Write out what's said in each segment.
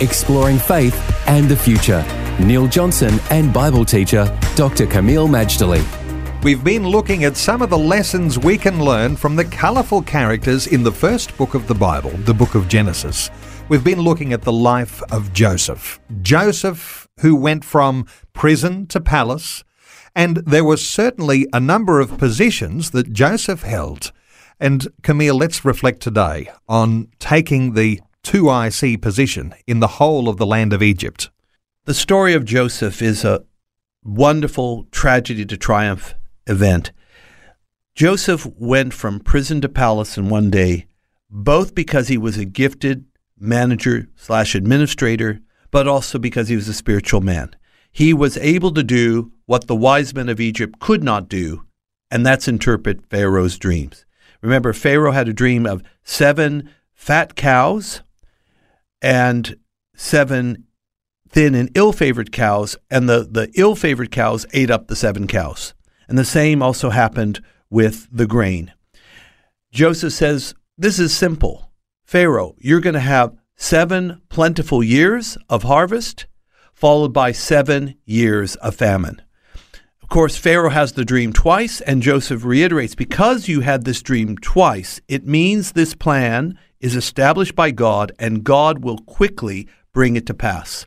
exploring faith and the future. Neil Johnson and Bible teacher Dr. Kameel Majdali. We've been looking at some of the lessons we can learn from the colourful characters in the first book of the Bible, the book of Genesis. We've been looking at the life of Joseph. Joseph, who went from prison to palace, and there was certainly a number of positions that Joseph held. And Kameel, let's reflect today on taking the 2IC position in the whole of the land of Egypt. The story of Joseph is a wonderful tragedy to triumph event. Joseph went from prison to palace in one day, both because he was a gifted manager slash administrator, but also because he was a spiritual man. He was able to do what the wise men of Egypt could not do, and that's interpret Pharaoh's dreams. Remember, Pharaoh had a dream of seven fat cows and seven thin and ill favored cows, and the, the ill favored cows ate up the seven cows. And the same also happened with the grain. Joseph says, This is simple. Pharaoh, you're going to have seven plentiful years of harvest, followed by seven years of famine. Of course, Pharaoh has the dream twice, and Joseph reiterates because you had this dream twice, it means this plan is established by God, and God will quickly bring it to pass.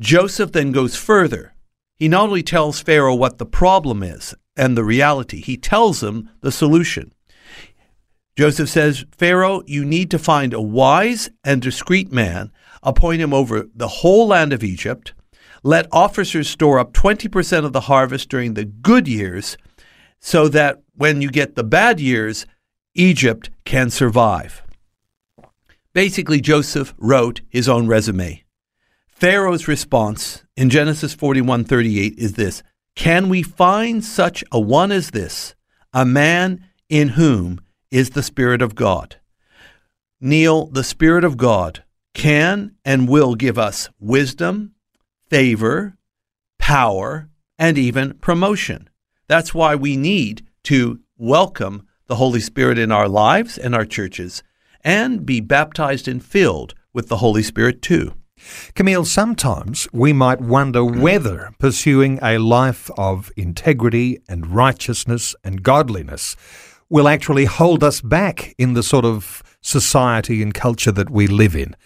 Joseph then goes further. He not only tells Pharaoh what the problem is and the reality, he tells him the solution. Joseph says, Pharaoh, you need to find a wise and discreet man, appoint him over the whole land of Egypt, let officers store up 20% of the harvest during the good years, so that when you get the bad years, Egypt can survive. Basically, Joseph wrote his own resume. Pharaoh's response in Genesis 41:38 is this: Can we find such a one as this, a man in whom is the spirit of God? Neil, the spirit of God can and will give us wisdom, favor, power, and even promotion. That's why we need to welcome the Holy Spirit in our lives and our churches and be baptized and filled with the Holy Spirit too. Kameel, sometimes we might wonder whether pursuing a life of integrity and righteousness and godliness will actually hold us back in the sort of society and culture that we live in.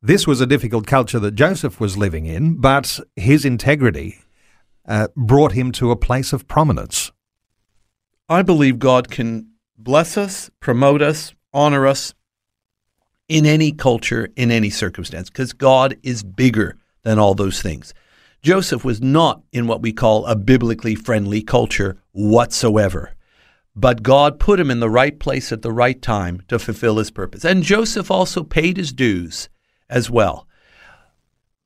This was a difficult culture that Joseph was living in, but his integrity uh, brought him to a place of prominence. I believe God can bless us, promote us, honor us, in any culture, in any circumstance, because God is bigger than all those things. Joseph was not in what we call a biblically friendly culture whatsoever. But God put him in the right place at the right time to fulfill his purpose. And Joseph also paid his dues as well.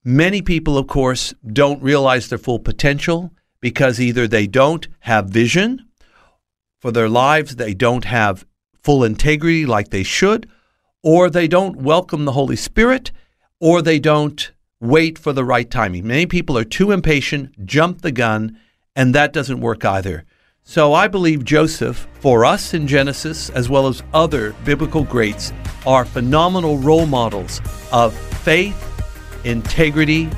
Many people, of course, don't realize their full potential because either they don't have vision for their lives, they don't have full integrity like they should, or they don't welcome the Holy Spirit, or they don't wait for the right timing. Many people are too impatient, jump the gun, and that doesn't work either. So I believe Joseph, for us in Genesis, as well as other biblical greats, are phenomenal role models of faith, integrity,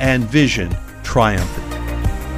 and vision triumphant.